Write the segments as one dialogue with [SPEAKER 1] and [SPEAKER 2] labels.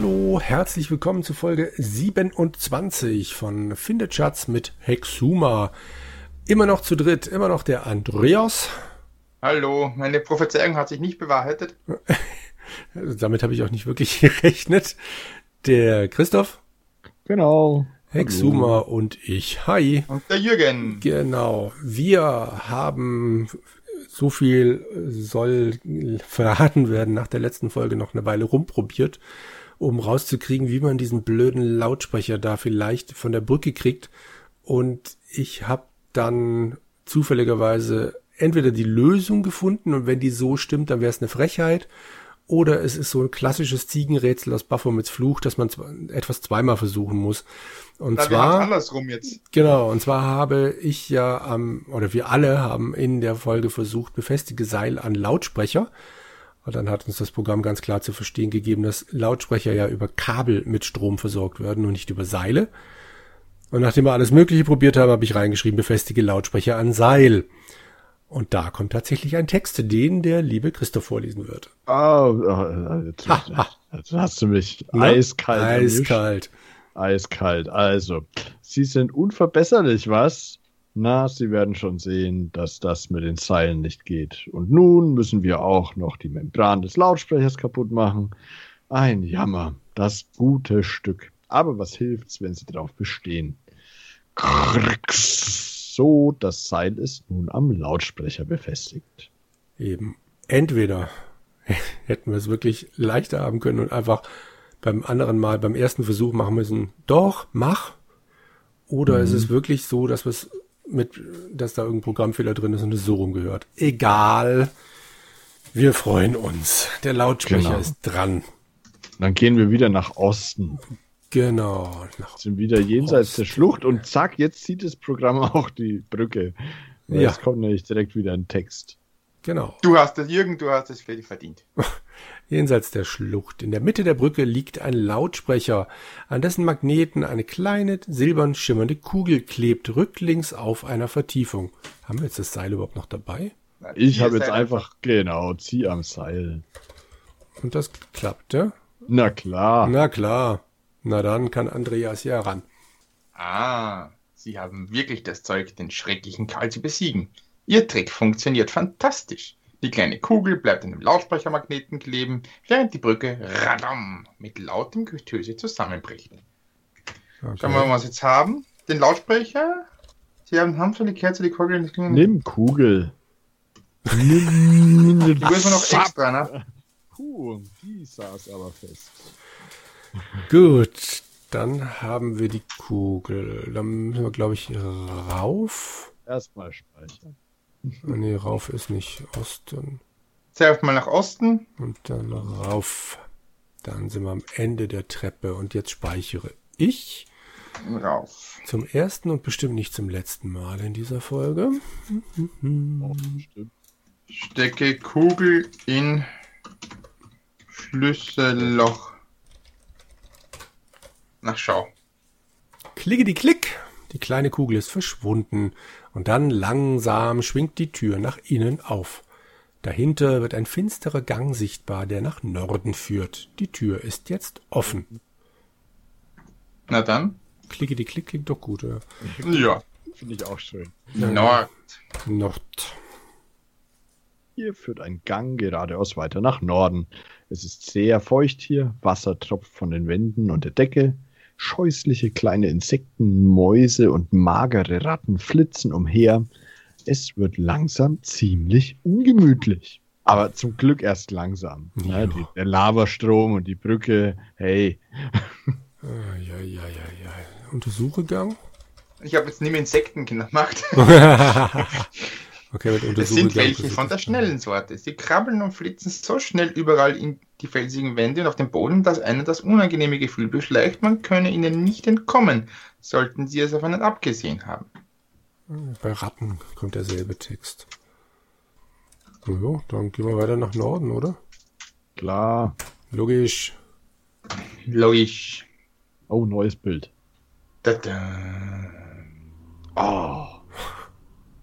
[SPEAKER 1] Hallo, herzlich willkommen zu Folge 27 von Findet Schatz mit Hexuma. Immer noch zu dritt, immer noch der Andreas.
[SPEAKER 2] Hallo, meine Prophezeiung hat sich nicht bewahrheitet.
[SPEAKER 1] Damit habe ich auch nicht wirklich gerechnet. Der Christoph.
[SPEAKER 3] Genau.
[SPEAKER 1] Hexuma und ich. Hi.
[SPEAKER 2] Und der Jürgen.
[SPEAKER 1] Genau. Wir haben so viel soll verraten werden nach der letzten Folge noch eine Weile rumprobiert, um rauszukriegen, wie man diesen blöden Lautsprecher da vielleicht von der Brücke kriegt. Und ich habe dann zufälligerweise entweder die Lösung gefunden und wenn die so stimmt, dann wäre es eine Frechheit oder es ist so ein klassisches Ziegenrätsel aus Baphomets Fluch, dass man etwas zweimal versuchen muss. Und
[SPEAKER 2] Na,
[SPEAKER 1] zwar
[SPEAKER 2] andersrum jetzt.
[SPEAKER 1] Genau, und zwar habe ich ja am oder wir alle haben in der Folge versucht, befestige Seil an Lautsprecher. Und dann hat uns das Programm ganz klar zu verstehen gegeben, dass Lautsprecher ja über Kabel mit Strom versorgt werden und nicht über Seile. Und nachdem wir alles Mögliche probiert haben, habe ich reingeschrieben, befestige Lautsprecher an Seil. Und da kommt tatsächlich ein Text, den der liebe Christoph vorlesen wird.
[SPEAKER 3] Oh, oh jetzt, jetzt hast du mich ne? eiskalt.
[SPEAKER 1] Eiskalt.
[SPEAKER 3] Eiskalt. Also, Sie sind unverbesserlich, was? Na, Sie werden schon sehen, dass das mit den Seilen nicht geht. Und nun müssen wir auch noch die Membran des Lautsprechers kaputt machen. Ein Jammer. Das gute Stück. Aber was hilft's, wenn Sie darauf bestehen? Krrks. So, das Seil ist nun am Lautsprecher befestigt.
[SPEAKER 1] Eben. Entweder hätten wir es wirklich leichter haben können und einfach beim anderen Mal, beim ersten Versuch machen müssen, doch, mach. Oder mhm. ist es wirklich so, dass wir es mit, dass da irgendein Programmfehler drin ist und es so rumgehört. Egal. Wir freuen uns. Der Lautsprecher genau. ist dran.
[SPEAKER 3] Dann gehen wir wieder nach Osten.
[SPEAKER 1] Genau.
[SPEAKER 3] Nach sind wieder jenseits Osten. der Schlucht und zack, jetzt zieht das Programm auch die Brücke. Ja. Jetzt kommt nämlich direkt wieder ein Text.
[SPEAKER 1] Genau.
[SPEAKER 2] Du hast das, Jürgen, du hast es fertig verdient.
[SPEAKER 1] Jenseits der Schlucht, in der Mitte der Brücke liegt ein Lautsprecher, an dessen Magneten eine kleine silbern schimmernde Kugel klebt, rücklings auf einer Vertiefung. Haben wir jetzt das Seil überhaupt noch dabei?
[SPEAKER 3] Ich habe jetzt einfach, genau, zieh am Seil.
[SPEAKER 1] Und das klappte?
[SPEAKER 3] Na klar.
[SPEAKER 1] Na klar. Na dann kann Andreas ja ran.
[SPEAKER 2] Ah, Sie haben wirklich das Zeug, den schrecklichen Karl zu besiegen. Ihr Trick funktioniert fantastisch. Die kleine Kugel bleibt an dem Lautsprechermagneten kleben, während die Brücke radam mit lautem Getöse zusammenbricht. Okay. Schauen wir mal, was wir jetzt haben. Den Lautsprecher. Sie haben, haben schon die Kerze, die Kugel.
[SPEAKER 3] Die Nimm Kugel.
[SPEAKER 2] Nimm, die ist noch extra, ne?
[SPEAKER 3] Puh, die saß aber fest.
[SPEAKER 1] Gut, dann haben wir die Kugel. Dann müssen wir, glaube ich, rauf.
[SPEAKER 3] Erstmal speichern.
[SPEAKER 1] Ah, nee, rauf ist nicht Osten.
[SPEAKER 2] Zuerst mal nach Osten.
[SPEAKER 1] Und dann rauf. Dann sind wir am Ende der Treppe und jetzt speichere ich.
[SPEAKER 2] Rauf.
[SPEAKER 1] Zum ersten und bestimmt nicht zum letzten Mal in dieser Folge.
[SPEAKER 2] Oh, Stecke Kugel in Schlüsselloch. Na schau.
[SPEAKER 1] Klicke die Klick. Die kleine Kugel ist verschwunden und dann langsam schwingt die Tür nach innen auf. Dahinter wird ein finsterer Gang sichtbar, der nach Norden führt. Die Tür ist jetzt offen.
[SPEAKER 2] Na dann.
[SPEAKER 1] Klicke die Klick klingt doch gut, oder?
[SPEAKER 2] Ja.
[SPEAKER 3] Finde ich auch schön.
[SPEAKER 2] Nord.
[SPEAKER 1] Nord.
[SPEAKER 3] Hier führt ein Gang geradeaus weiter nach Norden. Es ist sehr feucht hier, Wasser tropft von den Wänden und der Decke. Scheußliche kleine Insekten, Mäuse und magere Ratten flitzen umher. Es wird langsam ziemlich ungemütlich. Aber zum Glück erst langsam. Ne? Die, der Lavastrom und die Brücke, hey.
[SPEAKER 1] Ja, ja, ja, ja. Untersuchegang?
[SPEAKER 2] Ich habe jetzt nicht mehr Insekten gemacht.
[SPEAKER 1] Okay, mit
[SPEAKER 2] das sind welche von der schnellen Sorte. Sie krabbeln und flitzen so schnell überall in die felsigen Wände und auf den Boden, dass einen das unangenehme Gefühl beschleicht, man könne ihnen nicht entkommen, sollten sie es auf einen abgesehen haben.
[SPEAKER 1] Bei Ratten kommt derselbe Text. Ja, dann gehen wir weiter nach Norden, oder?
[SPEAKER 3] Klar.
[SPEAKER 1] Logisch.
[SPEAKER 2] Logisch.
[SPEAKER 3] Oh, neues Bild.
[SPEAKER 2] Da -da. Oh.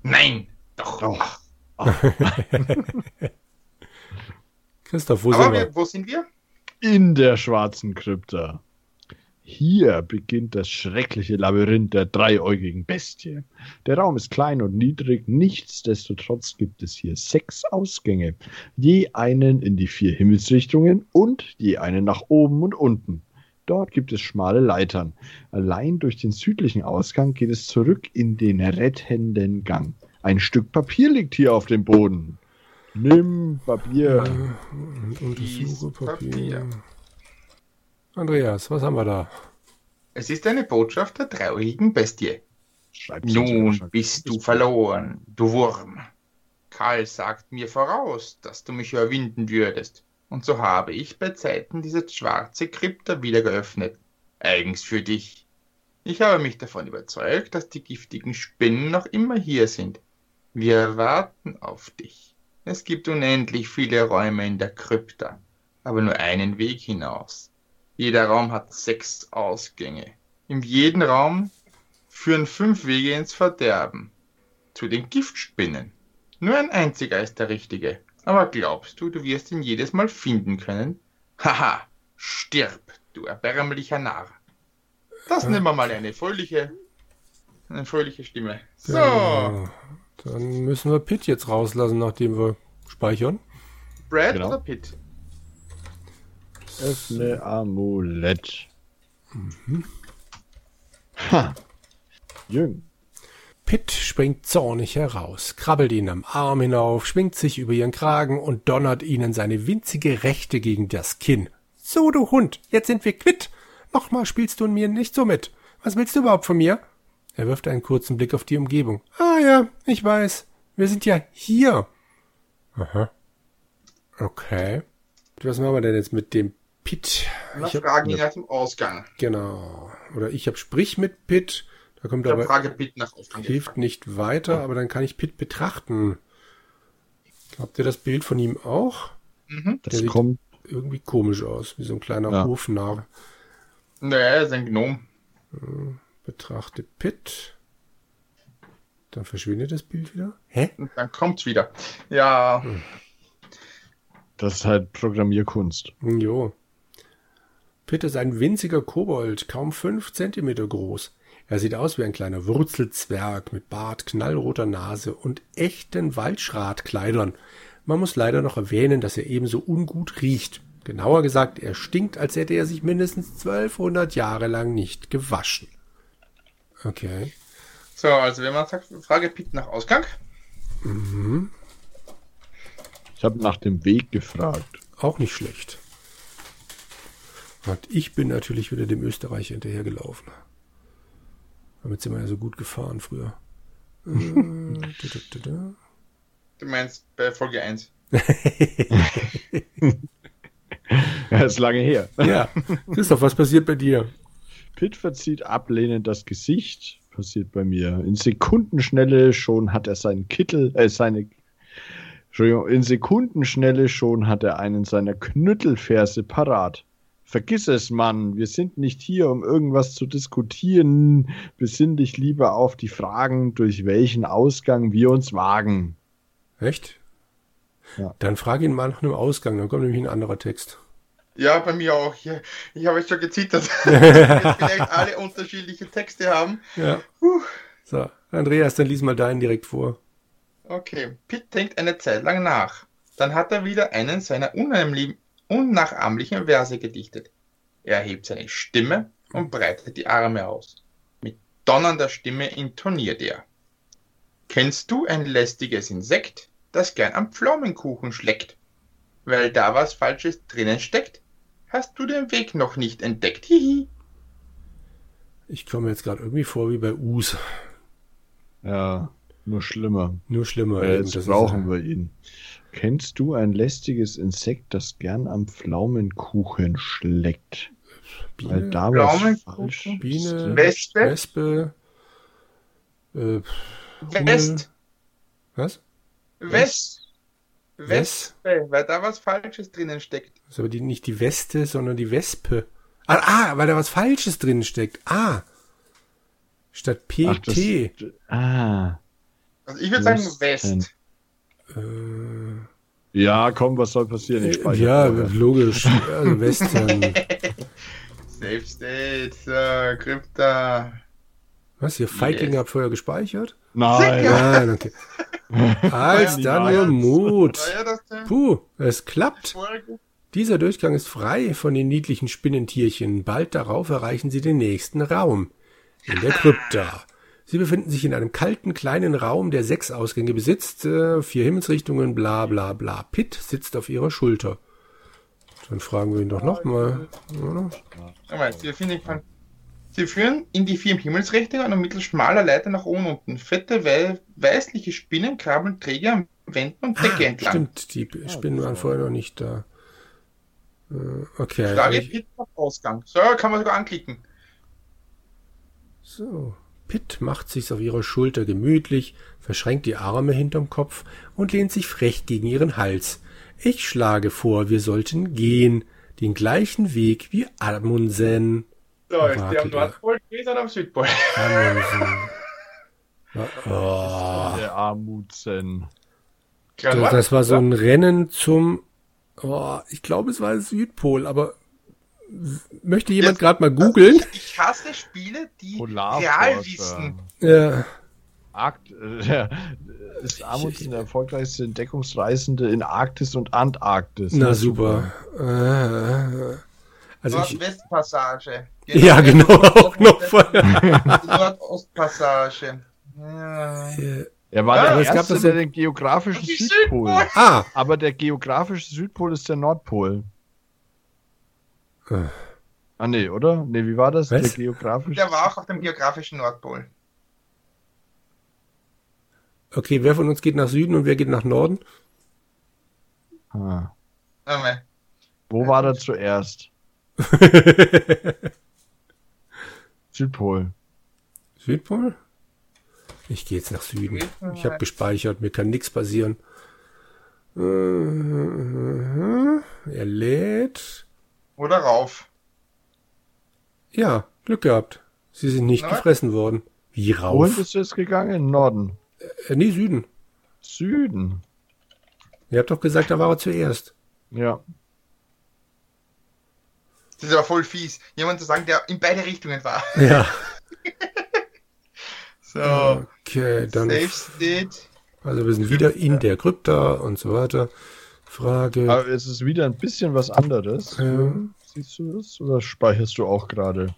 [SPEAKER 2] Nein. Doch. Doch. Oh.
[SPEAKER 1] Christoph, wo
[SPEAKER 2] Aber
[SPEAKER 1] sind
[SPEAKER 2] wir? Wo sind wir?
[SPEAKER 3] in der schwarzen Krypta. Hier beginnt das schreckliche Labyrinth der dreiäugigen Bestie. Der Raum ist klein und niedrig, nichtsdestotrotz gibt es hier sechs Ausgänge, je einen in die vier Himmelsrichtungen und je einen nach oben und unten. Dort gibt es schmale Leitern. Allein durch den südlichen Ausgang geht es zurück in den rettenden Gang. Ein Stück Papier liegt hier auf dem Boden. Nimm Papier.
[SPEAKER 1] Und untersuche Papier.
[SPEAKER 2] Papier.
[SPEAKER 1] Andreas, was haben wir da?
[SPEAKER 2] Es ist eine Botschaft der traurigen Bestie.
[SPEAKER 3] Schreib's
[SPEAKER 2] Nun bist du verloren, du Wurm. Karl sagt mir voraus, dass du mich überwinden würdest. Und so habe ich bei Zeiten diese schwarze Krypta wieder geöffnet. Eigens für dich. Ich habe mich davon überzeugt, dass die giftigen Spinnen noch immer hier sind. Wir warten auf dich. Es gibt unendlich viele Räume in der Krypta, aber nur einen Weg hinaus. Jeder Raum hat sechs Ausgänge. In jedem Raum führen fünf Wege ins Verderben. Zu den Giftspinnen. Nur ein einziger ist der richtige. Aber glaubst du, du wirst ihn jedes Mal finden können? Haha, stirb, du erbärmlicher Narr. Das nehmen wir mal eine fröhliche, eine fröhliche Stimme. So,
[SPEAKER 1] Genau. Dann müssen wir Pitt jetzt rauslassen, nachdem wir speichern.
[SPEAKER 2] Brad
[SPEAKER 3] Genau.
[SPEAKER 2] oder Pitt?
[SPEAKER 3] Öffne Amulett. Ha. Jüng.
[SPEAKER 1] Pitt springt zornig heraus, krabbelt ihnen am Arm hinauf, schwingt sich über ihren Kragen und donnert ihnen seine winzige Rechte gegen das Kinn. So, du Hund, jetzt sind wir quitt. Nochmal spielst du mir nicht so mit. Was willst du überhaupt von mir? Er wirft einen kurzen Blick auf die Umgebung. Ah ja, ich weiß. Wir sind ja hier. Aha. Okay. Was machen wir denn jetzt mit dem Pitt?
[SPEAKER 2] Wir
[SPEAKER 1] Ich
[SPEAKER 2] fragen ihn nach dem Ausgang.
[SPEAKER 1] genau. Oder ich hab Sprich mit Pitt. Da kommt
[SPEAKER 2] Ich
[SPEAKER 1] aber
[SPEAKER 2] frage Pitt nach Ausgang.
[SPEAKER 1] hilft nicht weiter, aber dann kann ich Pitt betrachten. Glaubt ihr das Bild von ihm auch?
[SPEAKER 2] Mhm.
[SPEAKER 3] Das
[SPEAKER 1] Der sieht-
[SPEAKER 3] kommt.
[SPEAKER 1] Irgendwie komisch aus, wie so ein kleiner
[SPEAKER 3] Ja.
[SPEAKER 1] Hofnarr.
[SPEAKER 2] Naja, er ist ein Gnome.
[SPEAKER 1] Betrachte Pitt. Dann verschwindet das Bild wieder. Hä?
[SPEAKER 2] Und dann kommt's wieder. Ja,
[SPEAKER 3] Das ist halt Programmierkunst.
[SPEAKER 1] Jo. Pitt ist ein winziger Kobold, kaum fünf Zentimeter groß. Er sieht aus wie ein kleiner Wurzelzwerg mit Bart, knallroter Nase und echten Waldschratkleidern. Man muss leider noch erwähnen, dass er ebenso ungut riecht. Genauer gesagt, er stinkt, als hätte er sich mindestens 1200 Jahre lang nicht gewaschen. Okay.
[SPEAKER 2] so, also wenn man sagt, frage Pitt nach Ausgang.
[SPEAKER 3] Ich habe nach dem Weg gefragt.
[SPEAKER 1] Auch nicht schlecht. Und ich bin natürlich wieder dem Österreicher hinterhergelaufen. Damit sind wir ja so gut gefahren früher. Da, da, da, da.
[SPEAKER 2] Du meinst bei Folge 1.
[SPEAKER 3] Ja, ist lange her.
[SPEAKER 1] ja, Christoph, was passiert bei dir?
[SPEAKER 3] Pitt verzieht ablehnend das Gesicht. Passiert bei mir. In Sekundenschnelle schon hat er seinen Kittel, äh, seine, Entschuldigung, in Sekundenschnelle schon hat er einen seiner Knüttelverse parat. Vergiss es, Mann. Wir sind nicht hier, um irgendwas zu diskutieren. Besinn dich lieber auf die Fragen, durch welchen Ausgang wir uns wagen.
[SPEAKER 1] Echt?
[SPEAKER 3] Ja.
[SPEAKER 1] Dann frage ihn mal nach einem Ausgang, dann kommt nämlich ein anderer Text.
[SPEAKER 2] Ja, bei mir auch. Hier. Ich habe jetzt schon gezittert. vielleicht alle unterschiedliche Texte haben.
[SPEAKER 1] Ja.
[SPEAKER 2] Puh.
[SPEAKER 1] So, Andreas, dann lies mal deinen direkt vor.
[SPEAKER 2] Okay, Pitt denkt eine Zeit lang nach. Dann hat er wieder einen seiner unnachahmlichen Verse gedichtet. Er hebt seine Stimme und breitet die Arme aus. Mit donnernder Stimme intoniert er. Kennst du ein lästiges Insekt, das gern am Pflaumenkuchen schleckt? Weil da was Falsches drinnen steckt? Hast du den Weg noch nicht entdeckt? Hihi.
[SPEAKER 1] Ich komme jetzt gerade irgendwie vor wie bei Us.
[SPEAKER 3] Ja, nur schlimmer.
[SPEAKER 1] Nur schlimmer. Eben.
[SPEAKER 3] jetzt
[SPEAKER 1] Das
[SPEAKER 3] brauchen
[SPEAKER 1] ist,
[SPEAKER 3] wir ihn. Kennst du ein lästiges Insekt, das gern am Pflaumenkuchen schleckt? Weil
[SPEAKER 1] Biene,
[SPEAKER 3] da was
[SPEAKER 2] Pflaumenkuchen?
[SPEAKER 1] Biene.
[SPEAKER 2] Wespe?
[SPEAKER 1] Wespe. Äh,
[SPEAKER 2] West.
[SPEAKER 1] was?
[SPEAKER 2] West.
[SPEAKER 1] Wes?
[SPEAKER 2] Wespe, weil da was Falsches drinnen steckt.
[SPEAKER 1] Das ist aber die, nicht die Weste, sondern die Wespe. Ah, ah, weil da was Falsches drin steckt. Ah. Statt PT.
[SPEAKER 3] Ach, das, ah,
[SPEAKER 2] Also ich würde sagen. West.
[SPEAKER 1] äh,
[SPEAKER 3] Ja, komm, was soll passieren? Ich speichere
[SPEAKER 1] Ja,
[SPEAKER 3] vorher.
[SPEAKER 1] logisch. Also Western.
[SPEAKER 2] Safe State, so, Krypta.
[SPEAKER 1] Was, hier Feigling
[SPEAKER 2] Yes.
[SPEAKER 1] habt vorher gespeichert?
[SPEAKER 3] Nein.
[SPEAKER 1] Nein, okay. Als dann nur Mut.
[SPEAKER 2] Ja
[SPEAKER 1] Puh, es klappt. Dieser Durchgang ist frei von den niedlichen Spinnentierchen. Bald darauf erreichen sie den nächsten Raum. In der Krypta. Sie befinden sich in einem kalten, kleinen Raum, der sechs Ausgänge besitzt, äh, vier Himmelsrichtungen, bla bla bla. Pitt sitzt auf ihrer Schulter. Dann fragen wir ihn doch nochmal. oder?
[SPEAKER 2] Moment, Sie, führen in die vier Himmelsrichtungen und mittels schmaler Leiter nach oben und unten. Fette, wei weißliche Spinnen krabbeln träge an Wänden und Decke entlang.
[SPEAKER 1] Stimmt, die Spinnen waren vorher noch nicht da. Äh, Okay.
[SPEAKER 2] Frage
[SPEAKER 1] ich-
[SPEAKER 2] Pit auf Ausgang. So, kann man sogar anklicken.
[SPEAKER 1] So. Pitt macht sich's auf ihrer Schulter gemütlich, verschränkt die Arme hinterm Kopf und lehnt sich frech gegen ihren Hals. Ich schlage vor, wir sollten gehen, den gleichen Weg wie Amundsen.
[SPEAKER 2] So, ist der am Nordpol gewesen oder am Südpol?
[SPEAKER 1] Oh,
[SPEAKER 3] Der Armutsen.
[SPEAKER 1] Das, das war so ein Rennen zum, oh, ich glaube, es war Südpol, aber möchte jemand gerade mal googeln?
[SPEAKER 2] Ich hasse Spiele, die
[SPEAKER 3] Polarforscher.
[SPEAKER 2] Realwissen.
[SPEAKER 1] Ja,
[SPEAKER 3] Arkt, äh, der, ist Amundsen der erfolgreichste Entdeckungsreisende in Arktis und Antarktis.
[SPEAKER 1] na super. Äh, Also
[SPEAKER 2] Nordwestpassage.
[SPEAKER 1] ja, genau, auch noch.
[SPEAKER 2] Nordostpassage. Ja.
[SPEAKER 3] Er war
[SPEAKER 2] Ja,
[SPEAKER 3] der
[SPEAKER 1] aber es gab
[SPEAKER 3] Erste,
[SPEAKER 1] das
[SPEAKER 3] der den geografischen Südpol.
[SPEAKER 2] Südpol.
[SPEAKER 1] Ah,
[SPEAKER 3] Aber der geografische Südpol ist der Nordpol.
[SPEAKER 1] Äh.
[SPEAKER 3] Ah, nee, oder? Nee, wie war das?
[SPEAKER 1] Was?
[SPEAKER 3] Der geografische
[SPEAKER 2] Der war auch auf dem geografischen Nordpol.
[SPEAKER 1] okay, wer von uns geht nach Süden und wer geht nach Norden?
[SPEAKER 3] Ah.
[SPEAKER 2] Einmal.
[SPEAKER 3] Wo war der zuerst? Südpol.
[SPEAKER 1] Südpol? Ich gehe jetzt nach Süden. Ich habe gespeichert, mir kann nichts passieren. Äh, Er lädt.
[SPEAKER 2] Oder rauf.
[SPEAKER 1] Ja, Glück gehabt. Sie sind nicht
[SPEAKER 2] Na?
[SPEAKER 1] gefressen worden. Wie
[SPEAKER 3] Wohin
[SPEAKER 1] rauf?
[SPEAKER 3] bist du jetzt gegangen? Norden.
[SPEAKER 1] Äh, nee, Süden.
[SPEAKER 3] Süden.
[SPEAKER 1] Ihr habt doch gesagt, da war er zuerst.
[SPEAKER 3] Ja.
[SPEAKER 2] Das ist aber voll fies. Jemand zu sagen, der in beide Richtungen war.
[SPEAKER 1] Ja.
[SPEAKER 2] So.
[SPEAKER 1] Okay, dann.
[SPEAKER 2] Safe State.
[SPEAKER 1] Also wir sind wieder in der Krypta und so weiter. Frage.
[SPEAKER 3] Aber es ist wieder ein bisschen was anderes.
[SPEAKER 1] Ja.
[SPEAKER 3] Siehst du das? Oder speicherst du auch gerade?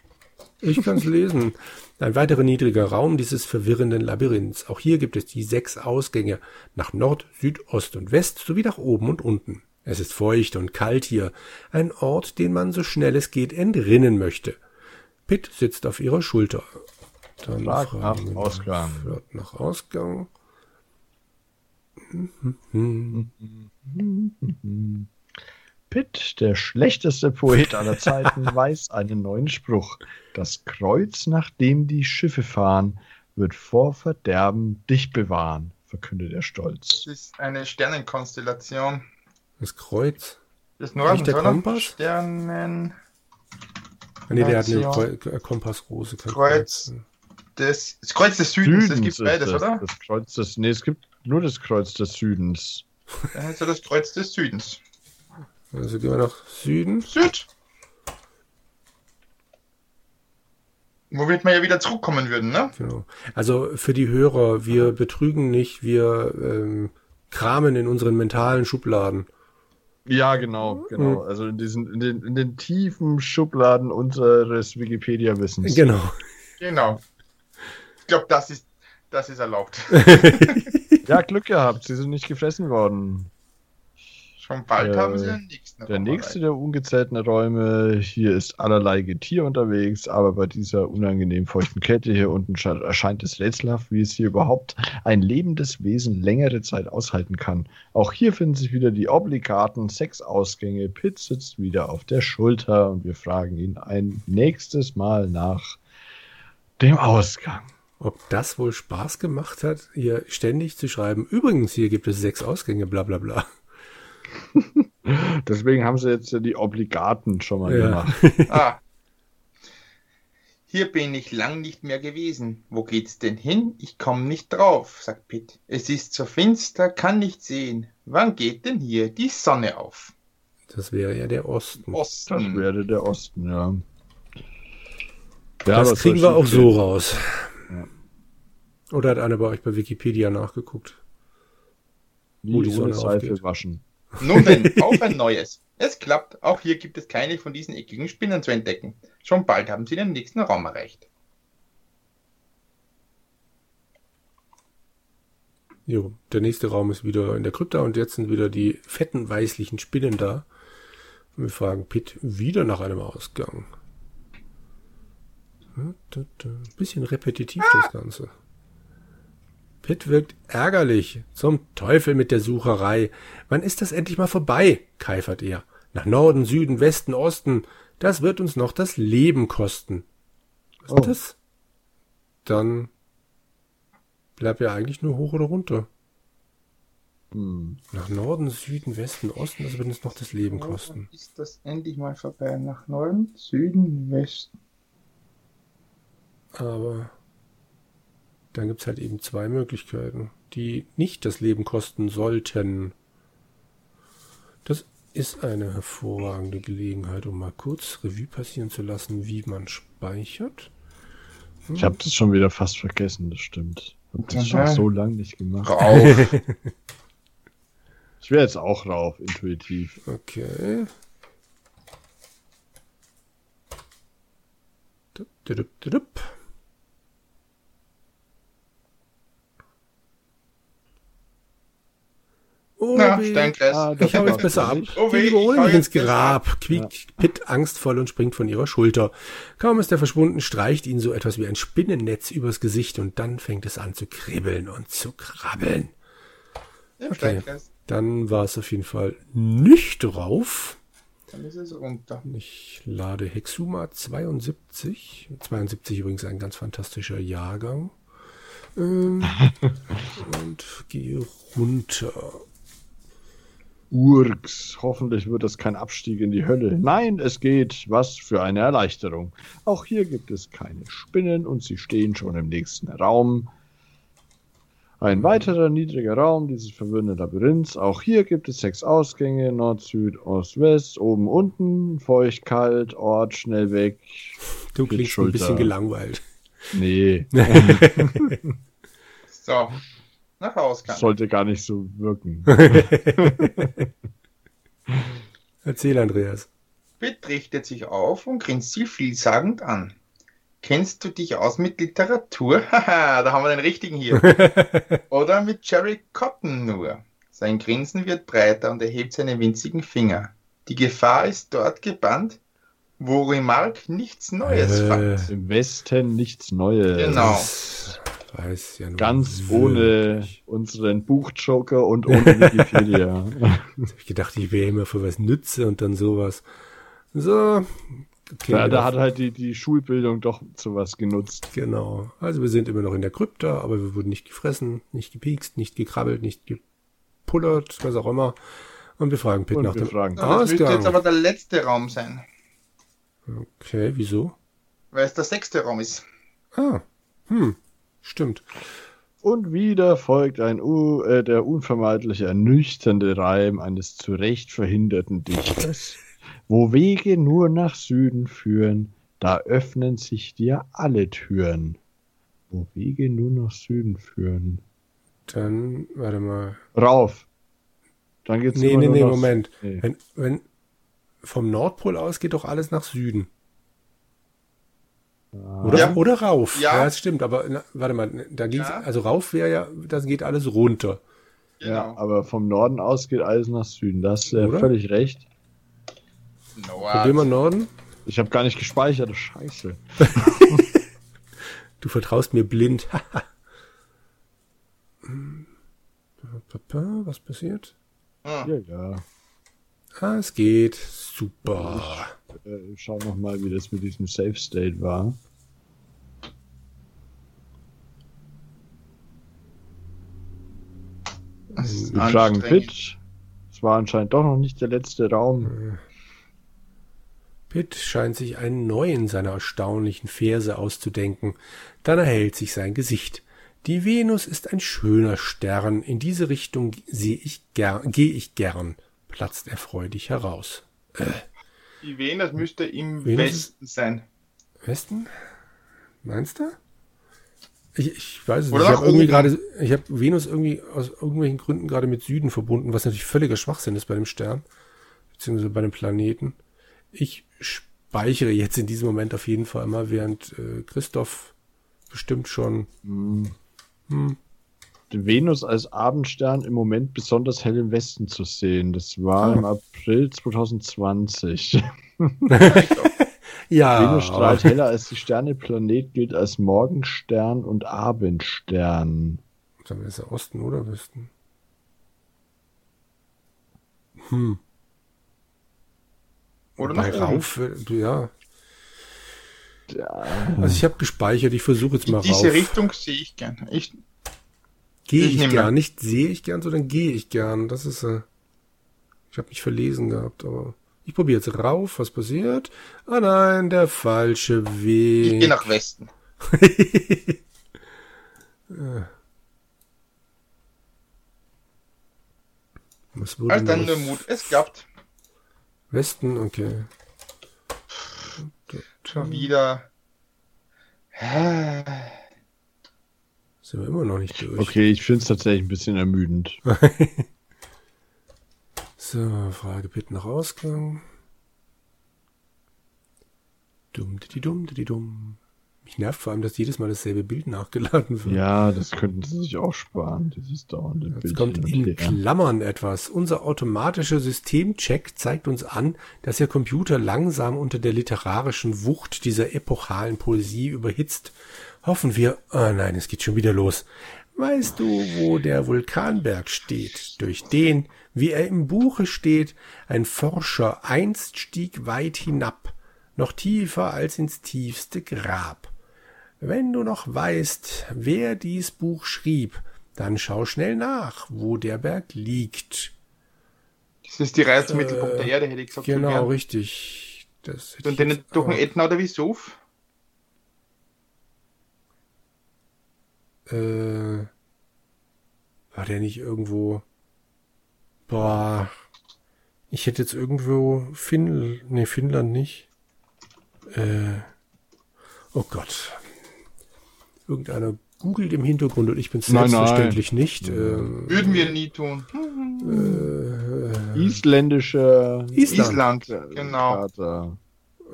[SPEAKER 1] Ich kann es lesen. Ein weiterer niedriger Raum dieses verwirrenden Labyrinths. Auch hier gibt es die sechs Ausgänge nach Nord, Süd, Ost und West sowie nach oben und unten. Es ist feucht und kalt hier. Ein Ort, den man so schnell es geht entrinnen möchte. Pitt sitzt auf ihrer Schulter. Dann fragen
[SPEAKER 3] nach Ausgang.
[SPEAKER 1] Frag nach Ausgang.
[SPEAKER 3] Pitt, der schlechteste Poet aller Zeiten, weiß einen neuen Spruch. Das Kreuz, nach dem die Schiffe fahren, wird vor Verderben dich bewahren, verkündet er stolz.
[SPEAKER 2] Das ist eine Sternenkonstellation
[SPEAKER 1] Das Kreuz.
[SPEAKER 2] des Nordens,
[SPEAKER 1] der? Kompass?
[SPEAKER 2] Sternen
[SPEAKER 1] nee, der hat eine Kompassrose.
[SPEAKER 2] Kreuz. des, das Kreuz des Südens. das gibt beides,
[SPEAKER 3] das,
[SPEAKER 2] oder?
[SPEAKER 3] Das Kreuz des, nee, es gibt nur das Kreuz des Südens.
[SPEAKER 2] Dann ja das Kreuz des Südens.
[SPEAKER 1] Also gehen wir nach Süden.
[SPEAKER 2] Süd. Womit wir ja wieder zurückkommen würden, ne?
[SPEAKER 1] Genau. Also für die Hörer, wir betrügen nicht, wir ähm, kramen in unseren mentalen Schubladen.
[SPEAKER 3] Ja, genau, genau. Also in diesen, in den, in den tiefen Schubladen unseres Wikipedia-Wissens.
[SPEAKER 1] Genau.
[SPEAKER 2] Genau. Ich glaube, das ist, das ist erlaubt.
[SPEAKER 3] Ja, Glück gehabt, sie sind nicht gefressen worden.
[SPEAKER 2] Schon bald
[SPEAKER 3] Äh,
[SPEAKER 2] haben sie den nächsten.
[SPEAKER 3] Der
[SPEAKER 2] Raum
[SPEAKER 3] nächste der ungezählten Räume, hier ist allerlei Getier unterwegs, aber bei dieser unangenehm feuchten Kälte hier unten sche- erscheint es rätselhaft, wie es hier überhaupt ein lebendes Wesen längere Zeit aushalten kann. Auch hier finden sich wieder die obligaten sechs Ausgänge. Pitt sitzt wieder auf der Schulter und wir fragen ihn ein nächstes Mal nach dem Ausgang.
[SPEAKER 1] Ob das wohl Spaß gemacht hat, hier ständig zu schreiben, übrigens, hier gibt es sechs Ausgänge, bla bla bla.
[SPEAKER 3] Deswegen haben sie jetzt die Obligaten schon mal
[SPEAKER 1] Ja.
[SPEAKER 3] gemacht.
[SPEAKER 2] Ah. Hier bin ich lang nicht mehr gewesen. Wo geht's denn hin? Ich komm nicht drauf, sagt Pitt. Es ist so finster, kann nicht sehen. Wann geht denn hier die Sonne auf?
[SPEAKER 1] Das wäre ja der Osten.
[SPEAKER 3] Das
[SPEAKER 2] Osten.
[SPEAKER 3] wäre der Osten, ja.
[SPEAKER 1] das
[SPEAKER 3] was
[SPEAKER 1] kriegen wir auch so raus.
[SPEAKER 3] Ja.
[SPEAKER 1] Oder hat einer bei euch bei Wikipedia nachgeguckt? wo die
[SPEAKER 3] Nie
[SPEAKER 1] Sonne
[SPEAKER 3] Seife
[SPEAKER 1] aufgeht.
[SPEAKER 3] waschen.
[SPEAKER 2] Nun denn, auf ein neues. Es klappt, auch hier gibt es keine von diesen eckigen Spinnen zu entdecken. Schon bald haben sie den nächsten Raum erreicht.
[SPEAKER 1] Jo, der nächste Raum ist wieder in der Krypta und jetzt sind wieder die fetten weißlichen Spinnen da. Und wir fragen Pitt wieder nach einem Ausgang. Bisschen repetitiv das Ganze. Pitt wirkt ärgerlich. Zum Teufel mit der Sucherei. Wann ist das endlich mal vorbei? keifert er. Nach Norden, Süden, Westen, Osten. Das wird uns noch das Leben kosten. Was
[SPEAKER 3] Oh.
[SPEAKER 1] ist das? Dann bleibt ja eigentlich nur hoch oder runter.
[SPEAKER 3] Hm.
[SPEAKER 1] Nach Norden, Süden, Westen, Osten, das wird uns noch das Leben kosten.
[SPEAKER 2] Ist das endlich mal vorbei? Nach Norden, Süden, Westen.
[SPEAKER 1] Aber dann gibt's halt eben zwei Möglichkeiten, die nicht das Leben kosten sollten. Das ist eine hervorragende Gelegenheit, um mal kurz Revue passieren zu lassen, wie man speichert.
[SPEAKER 3] Ich habe das schon wieder fast vergessen, das stimmt. Hab das schon so lange nicht gemacht.
[SPEAKER 2] Rauf.
[SPEAKER 3] Ich wäre jetzt auch rauf, intuitiv.
[SPEAKER 1] Okay. Dup, dup, dup, weh.
[SPEAKER 2] Steinkreis.
[SPEAKER 3] Ah,
[SPEAKER 1] Ich hau
[SPEAKER 3] war
[SPEAKER 1] jetzt besser ab.
[SPEAKER 2] Oh weh,
[SPEAKER 1] Die
[SPEAKER 2] ich
[SPEAKER 1] überholen mich ins Grab, quiekt Pitt angstvoll und springt von ihrer Schulter. Kaum ist er verschwunden, streicht ihn so etwas wie ein Spinnennetz übers Gesicht und dann fängt es an zu kribbeln und zu krabbeln.
[SPEAKER 2] Im
[SPEAKER 1] Okay. Dann war es auf jeden Fall nicht drauf.
[SPEAKER 2] Dann ist es runter.
[SPEAKER 1] Ich lade Hexuma 72. 72 übrigens ein ganz fantastischer Jahrgang. Ähm, und gehe runter.
[SPEAKER 3] Urks. Hoffentlich wird es kein Abstieg in die Hölle. Nein, es geht. Was für eine Erleichterung. Auch hier gibt es keine Spinnen und sie stehen schon im nächsten Raum. Ein weiterer niedriger Raum dieses verwirrende Labyrinths. Auch hier gibt es sechs Ausgänge. Nord, Süd, Ost, West. Oben, unten. Feucht, kalt. Ort, schnell weg.
[SPEAKER 1] Du klingst ein bisschen gelangweilt.
[SPEAKER 3] Nee,
[SPEAKER 2] So. Nach Ausgang.
[SPEAKER 3] das sollte gar nicht so wirken.
[SPEAKER 1] Erzähl, Andreas.
[SPEAKER 2] Pitt richtet sich auf und grinst sie vielsagend an. Kennst du dich aus mit Literatur? Haha, da haben wir den richtigen hier. Oder mit Jerry Cotton nur. Sein Grinsen wird breiter und er hebt seine winzigen Finger. Die Gefahr ist dort gebannt, wo Remark nichts Neues
[SPEAKER 1] Äh,
[SPEAKER 2] fand.
[SPEAKER 3] Im Westen nichts Neues.
[SPEAKER 2] Genau.
[SPEAKER 1] Weiß ja nur
[SPEAKER 3] Ganz ohne
[SPEAKER 1] wirklich.
[SPEAKER 3] unseren Buchjoker und ohne Wikipedia.
[SPEAKER 1] Ich gedacht, ich wäre immer für was nütze und dann sowas. So. Okay,
[SPEAKER 3] ja, da hat halt die, die Schulbildung doch zu was genutzt.
[SPEAKER 1] Genau. Also wir sind immer noch in der Krypta, aber wir wurden nicht gefressen, nicht gepiekst, nicht gekrabbelt, nicht gepullert, was auch immer. Und wir fragen Pitt
[SPEAKER 3] Und
[SPEAKER 1] nach
[SPEAKER 3] wir
[SPEAKER 1] dem
[SPEAKER 3] fragen,
[SPEAKER 2] Ja, das müsste
[SPEAKER 1] Ausgang.
[SPEAKER 2] jetzt aber der letzte Raum sein,
[SPEAKER 1] Okay, wieso?
[SPEAKER 2] weil es der sechste Raum ist.
[SPEAKER 1] Ah, hm, stimmt.
[SPEAKER 3] Und wieder folgt ein U äh, der unvermeidliche ernüchternde Reim eines zu Recht verhinderten Dichters. Wo Wege nur nach Süden führen, da öffnen sich dir alle Türen. Wo Wege nur nach Süden führen.
[SPEAKER 1] Dann, warte mal.
[SPEAKER 3] Rauf. Dann geht's
[SPEAKER 1] Nee, nee, nee, Moment.
[SPEAKER 3] Nee.
[SPEAKER 1] Wenn, wenn vom Nordpol aus geht doch alles nach Süden. Oder,
[SPEAKER 2] Ja.
[SPEAKER 1] oder rauf.
[SPEAKER 2] Ja.
[SPEAKER 1] das stimmt, aber na, warte mal, da geht's,
[SPEAKER 2] Ja.
[SPEAKER 1] also rauf wäre ja, das geht alles runter.
[SPEAKER 3] Ja,
[SPEAKER 2] Genau.
[SPEAKER 3] aber vom Norden aus geht alles nach Süden. Da hast du ja
[SPEAKER 1] Oder?
[SPEAKER 3] völlig recht.
[SPEAKER 1] Probier mal Norden.
[SPEAKER 3] Ich habe gar nicht gespeichert, scheiße.
[SPEAKER 1] Du vertraust mir blind. Papa, Was passiert?
[SPEAKER 2] Hm.
[SPEAKER 3] Ja, ja.
[SPEAKER 1] Ah, es geht. Super.
[SPEAKER 3] Äh, schau noch mal, wie das mit diesem Safe State war. Wir fragen
[SPEAKER 2] anstrengend.
[SPEAKER 3] Pitt. Es war anscheinend doch noch nicht der letzte Raum.
[SPEAKER 1] Pitt scheint sich einen neuen seiner erstaunlichen Verse auszudenken. Dann erhält sich sein Gesicht. Die Venus ist ein schöner Stern. In diese Richtung sehe ich gern, gehe ich gern, platzt er freudig heraus. Äh,
[SPEAKER 2] Die Venus müsste im
[SPEAKER 1] Venus-
[SPEAKER 2] Westen sein.
[SPEAKER 1] Westen? Meinst du? Ich, ich weiß es
[SPEAKER 2] Oder
[SPEAKER 1] nicht. Ich habe irgendwie gerade, ich habe Venus irgendwie aus irgendwelchen Gründen gerade mit Süden verbunden, was natürlich völliger Schwachsinn ist bei dem Stern, beziehungsweise bei dem Planeten. Ich speichere jetzt in diesem Moment auf jeden Fall mal, während äh, Christoph bestimmt schon.
[SPEAKER 3] Hm.
[SPEAKER 1] Hm,
[SPEAKER 3] Venus als Abendstern im Moment besonders hell im Westen zu sehen. Das war
[SPEAKER 1] Ah.
[SPEAKER 3] im April 2020.
[SPEAKER 1] ja,
[SPEAKER 3] Venus strahlt heller als die Sterne. Planet gilt als Morgenstern und Abendstern.
[SPEAKER 1] Dann ist er Osten oder Westen? Hm.
[SPEAKER 2] Oder
[SPEAKER 1] Bei rauf, äh, ja.
[SPEAKER 3] Ja,
[SPEAKER 1] Also ich habe gespeichert, ich versuche jetzt mal
[SPEAKER 2] In diese
[SPEAKER 1] rauf.
[SPEAKER 2] Richtung sehe ich gern. Ich,
[SPEAKER 1] Gehe
[SPEAKER 2] Ich
[SPEAKER 1] ich, gern, nicht sehe ich gern, sondern gehe ich gern. Das ist, äh, ich habe mich verlesen gehabt, aber ich probiere jetzt rauf, was passiert? Ah nein, der falsche
[SPEAKER 2] ich
[SPEAKER 1] Weg.
[SPEAKER 2] gehe nach Westen.
[SPEAKER 1] was wurde
[SPEAKER 2] dann
[SPEAKER 1] los?
[SPEAKER 2] nur Mut. Es klappt.
[SPEAKER 1] Westen, okay.
[SPEAKER 2] Schon wieder.
[SPEAKER 1] Sind wir immer noch nicht durch.
[SPEAKER 3] okay, ich finde es tatsächlich ein bisschen ermüdend.
[SPEAKER 1] So, Frage bitte nach Ausgang. Dumm, di dumm, di dumm. Mich nervt vor allem, dass jedes Mal dasselbe Bild nachgeladen wird.
[SPEAKER 3] Ja, das könnten sie sich auch sparen, dieses dauernde
[SPEAKER 1] Jetzt
[SPEAKER 3] Bild.
[SPEAKER 1] kommt
[SPEAKER 3] hin und
[SPEAKER 1] in. Klammern etwas. Unser automatischer Systemcheck zeigt uns an, dass Ihr Computer langsam unter der literarischen Wucht dieser epochalen Poesie überhitzt. Hoffen wir, oh nein, es geht schon wieder los. Weißt du, wo der Vulkanberg steht? Durch den, wie er im Buche steht, ein Forscher einst stieg weit hinab, noch tiefer als ins tiefste Grab. Wenn du noch weißt, wer dies Buch schrieb, dann schau schnell nach, wo der Berg liegt.
[SPEAKER 2] Das ist die Reise zum Mittelpunkt der Erde, hätte ich gesagt.
[SPEAKER 1] Genau, richtig. Das hätte
[SPEAKER 2] Und
[SPEAKER 1] ich
[SPEAKER 2] den durch den Ätna oder Vesuv?
[SPEAKER 1] Äh, war der nicht irgendwo? Boah. Ich hätte jetzt irgendwo Finn, nee, Finnland nicht. Äh, oh Gott. Irgendeiner googelt im Hintergrund und ich bin
[SPEAKER 3] Nein, nein.
[SPEAKER 1] selbstverständlich nicht. Ähm,
[SPEAKER 2] Würden wir nie tun.
[SPEAKER 1] äh,
[SPEAKER 3] Isländische
[SPEAKER 1] Island.
[SPEAKER 2] Island, genau.
[SPEAKER 3] Karte.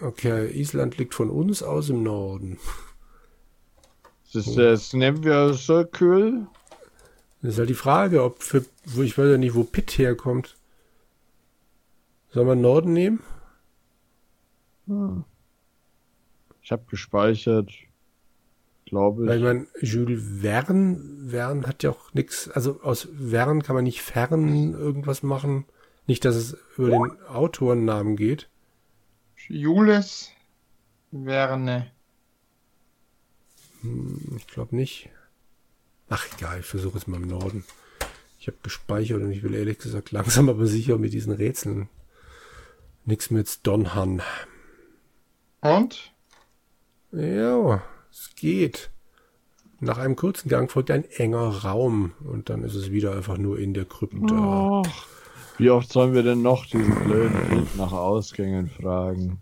[SPEAKER 1] Okay, Island liegt von uns aus im Norden.
[SPEAKER 3] Das ist der Snevia Circle.
[SPEAKER 1] Das ist halt die Frage, ob für, wo ich weiß ja nicht, wo Pitt herkommt. Soll man Norden nehmen?
[SPEAKER 3] Hm. Ich habe gespeichert, glaube
[SPEAKER 1] Weil ich
[SPEAKER 3] ich.
[SPEAKER 1] meine, Jules Verne, Verne hat ja auch nichts, also aus Verne kann man nicht fern irgendwas machen. Nicht, dass es über den Autorennamen geht.
[SPEAKER 2] Jules Verne.
[SPEAKER 1] Hm, Ich glaube nicht. Ach egal, ich versuche es mal im Norden. Ich habe gespeichert und ich will ehrlich gesagt langsam aber sicher mit diesen Rätseln. Nix mit Donhan.
[SPEAKER 2] Und?
[SPEAKER 1] Ja, es geht. Nach einem kurzen Gang folgt ein enger Raum und dann ist es wieder einfach nur in der Krypta.
[SPEAKER 3] Oh. Wie oft sollen wir denn noch diesen blöden Bild nach Ausgängen fragen?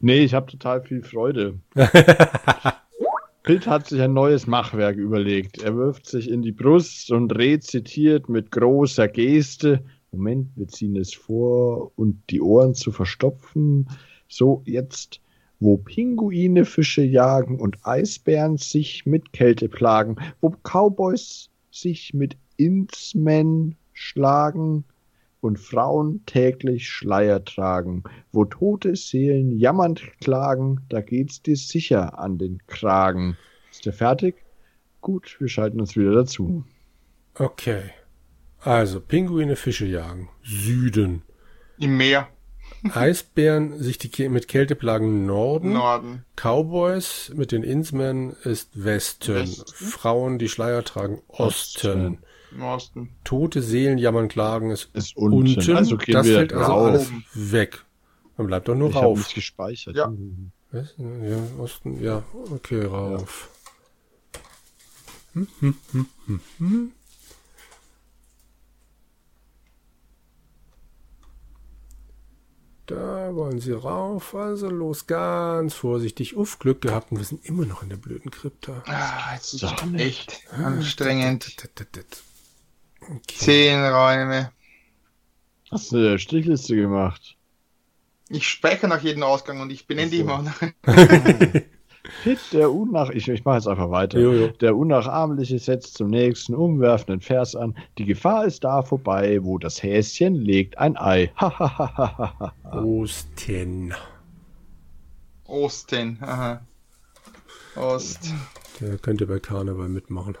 [SPEAKER 3] Nee, ich habe total viel Freude. Pitt hat sich ein neues Machwerk überlegt. Er wirft sich in die Brust und rezitiert mit großer Geste. Moment, wir ziehen es vor und die Ohren zu verstopfen. So, jetzt, wo Pinguine Fische jagen und Eisbären sich mit Kälte plagen, wo Cowboys sich mit Innsmen schlagen und Frauen täglich Schleier tragen, wo tote Seelen jammernd klagen, da geht's dir sicher an den Kragen. Ist der fertig? Gut, wir schalten uns wieder dazu.
[SPEAKER 1] Okay. Also, Pinguine Fische jagen. Süden.
[SPEAKER 2] Im Meer.
[SPEAKER 1] Eisbären sich die mit Kälteplagen Norden.
[SPEAKER 2] Norden.
[SPEAKER 1] Cowboys mit den Innsmen ist Westen.
[SPEAKER 2] Westen.
[SPEAKER 1] Frauen, die Schleier tragen, Osten.
[SPEAKER 3] Osten.
[SPEAKER 1] Tote Seelen jammern klagen ist
[SPEAKER 3] Ist unten.
[SPEAKER 1] unten.
[SPEAKER 3] Also gehen
[SPEAKER 1] das
[SPEAKER 3] wir
[SPEAKER 1] fällt also
[SPEAKER 3] rauf.
[SPEAKER 1] alles weg. Dann bleibt doch nur
[SPEAKER 3] Ich habe
[SPEAKER 1] rauf.
[SPEAKER 3] nicht gespeichert.
[SPEAKER 2] Ja.
[SPEAKER 1] Was? Ja, Osten, ja, okay, rauf. Hm, hm, hm, hm, Da wollen sie rauf, also los ganz vorsichtig. Uff, Glück gehabt und wir sind immer noch in der blöden Krypta.
[SPEAKER 2] Ah, jetzt ist
[SPEAKER 3] doch
[SPEAKER 2] echt anstrengend.
[SPEAKER 1] Okay.
[SPEAKER 2] Zehn Räume.
[SPEAKER 3] Hast du eine Strichliste gemacht?
[SPEAKER 2] Ich speichere nach jedem Ausgang und ich benenne die immer
[SPEAKER 3] Pitt, der Unnach... Ich, ich mache jetzt einfach weiter.
[SPEAKER 1] Jojo.
[SPEAKER 3] Der Unnachahmliche setzt zum nächsten umwerfenden Vers an. Die Gefahr ist da vorbei, wo das Häschen legt ein Ei. Hahaha.
[SPEAKER 1] Osten.
[SPEAKER 2] Osten. Aha. Ost.
[SPEAKER 1] Der könnte bei Karneval mitmachen.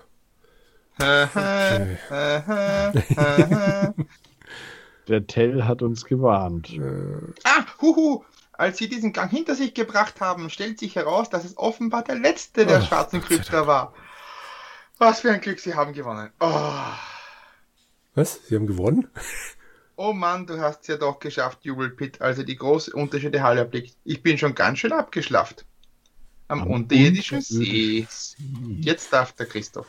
[SPEAKER 2] Aha.
[SPEAKER 3] Der Tell hat uns gewarnt.
[SPEAKER 2] Ah, huhu. Als sie diesen Gang hinter sich gebracht haben, stellt sich heraus, dass es offenbar der letzte der
[SPEAKER 1] Oh,
[SPEAKER 2] schwarzen Krypta war. Was für ein Glück, sie haben gewonnen. Oh.
[SPEAKER 1] Was? Sie haben gewonnen?
[SPEAKER 2] oh Mann, du hast es ja doch geschafft, Jubelpit, als er die große unterirdische Halle erblickt. Ich bin schon ganz schön abgeschlafft. Am,
[SPEAKER 3] Am
[SPEAKER 2] unterirdischen See.
[SPEAKER 3] unterirdischen
[SPEAKER 2] Jetzt darf der Christoph.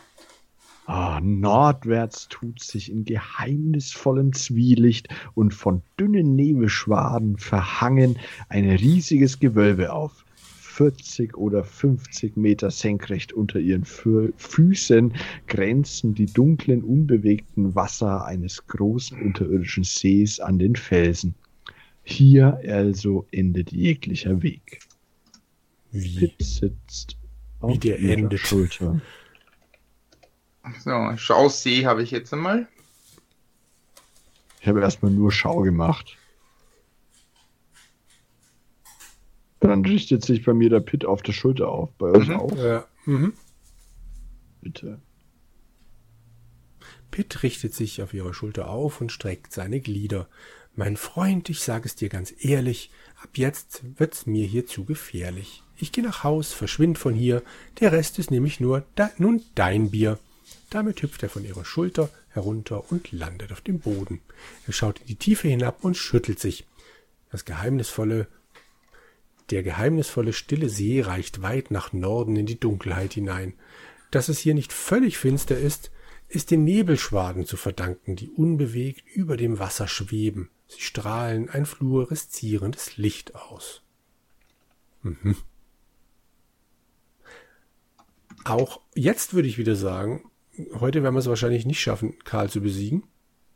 [SPEAKER 3] Ah, nordwärts tut sich in geheimnisvollem Zwielicht und von dünnen Nebelschwaden verhangen ein riesiges Gewölbe auf. 40 oder 50 Meter senkrecht unter ihren Fü Füßen grenzen die dunklen, unbewegten Wasser eines großen unterirdischen Sees an den Felsen. Hier also endet jeglicher Weg.
[SPEAKER 1] Wie?
[SPEAKER 3] Pitt sitzt
[SPEAKER 1] Wie der endet.
[SPEAKER 3] Schulter.
[SPEAKER 2] So, Schausee habe ich jetzt einmal.
[SPEAKER 3] Ich habe erstmal nur Schau gemacht. Dann richtet sich bei mir der Pit auf der Schulter auf. Bei euch
[SPEAKER 2] Mhm.
[SPEAKER 3] auch?
[SPEAKER 1] Ja. Mhm.
[SPEAKER 3] Bitte.
[SPEAKER 1] Pitt richtet sich auf ihre Schulter auf und streckt seine Glieder. Mein Freund, ich sage es dir ganz ehrlich, ab jetzt wird's mir hier zu gefährlich. Ich gehe nach Haus, verschwind von hier, der Rest ist nämlich nur da, nun dein Bier. Damit hüpft er von ihrer Schulter herunter und landet auf dem Boden. Er schaut in die Tiefe hinab und schüttelt sich. Das geheimnisvolle, der geheimnisvolle stille See reicht weit nach Norden in die Dunkelheit hinein. Dass es hier nicht völlig finster ist, ist den Nebelschwaden zu verdanken, die unbewegt über dem Wasser schweben. Sie strahlen ein fluoreszierendes Licht aus. Mhm. Auch jetzt würde ich wieder sagen, heute werden wir es wahrscheinlich nicht schaffen, Karl zu besiegen.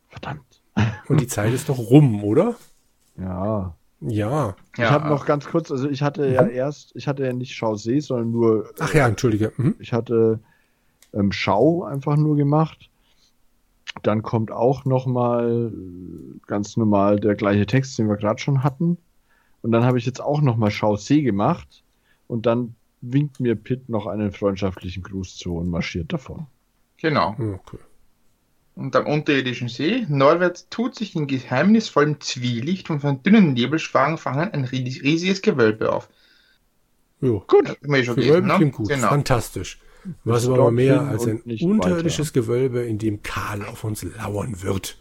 [SPEAKER 3] Verdammt.
[SPEAKER 1] Und die Zeit ist doch rum, oder?
[SPEAKER 3] Ja.
[SPEAKER 1] Ja.
[SPEAKER 3] Ich habe noch ganz kurz, also ich hatte ja erst, ich hatte ja nicht Schau See, sondern nur,
[SPEAKER 1] Ach ja, entschuldige. Mhm.
[SPEAKER 3] ich hatte ähm, Schau einfach nur gemacht. Dann kommt auch nochmal ganz normal der gleiche Text, den wir gerade schon hatten. Und dann habe ich jetzt auch nochmal Schau See gemacht. Und dann winkt mir Pitt noch einen freundschaftlichen Gruß zu und marschiert davon.
[SPEAKER 2] Genau.
[SPEAKER 1] Okay.
[SPEAKER 2] Und am unterirdischen See, nordwärts, tut sich in geheimnisvollem Zwielicht und von dünnen Nebelschwaden fangen ein ries- riesiges Gewölbe auf.
[SPEAKER 1] Jo.
[SPEAKER 3] Gut.
[SPEAKER 2] Schon
[SPEAKER 1] Gewölbe
[SPEAKER 2] gelesen, ne?
[SPEAKER 1] klingt gut.
[SPEAKER 2] Genau.
[SPEAKER 1] Fantastisch. Was aber mehr als ein unterirdisches Gewölbe, in dem Karl auf uns lauern wird.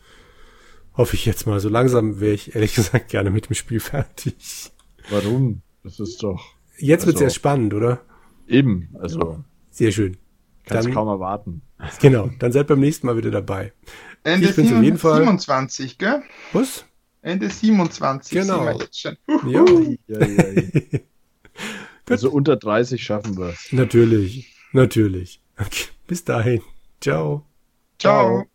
[SPEAKER 1] Hoffe ich jetzt mal. So langsam wäre ich ehrlich gesagt gerne mit dem Spiel fertig.
[SPEAKER 3] Warum? Das ist doch
[SPEAKER 1] Jetzt wird's
[SPEAKER 3] Also-
[SPEAKER 1] erst spannend, oder?
[SPEAKER 3] eben, also
[SPEAKER 1] Sehr schön.
[SPEAKER 3] kannst
[SPEAKER 1] Dann-
[SPEAKER 3] kaum erwarten.
[SPEAKER 1] Genau. Dann seid beim nächsten Mal wieder dabei.
[SPEAKER 2] Ende
[SPEAKER 1] Ich bin's auf jeden Fall.
[SPEAKER 2] 27, gell?
[SPEAKER 1] Was?
[SPEAKER 2] Ende 27
[SPEAKER 1] Genau.
[SPEAKER 2] sind wir jetzt schon.
[SPEAKER 1] Ja,
[SPEAKER 3] Ja, ja, ja. also unter 30 schaffen wir es.
[SPEAKER 1] natürlich. Natürlich. Okay. Bis dahin. Ciao.
[SPEAKER 2] Ciao.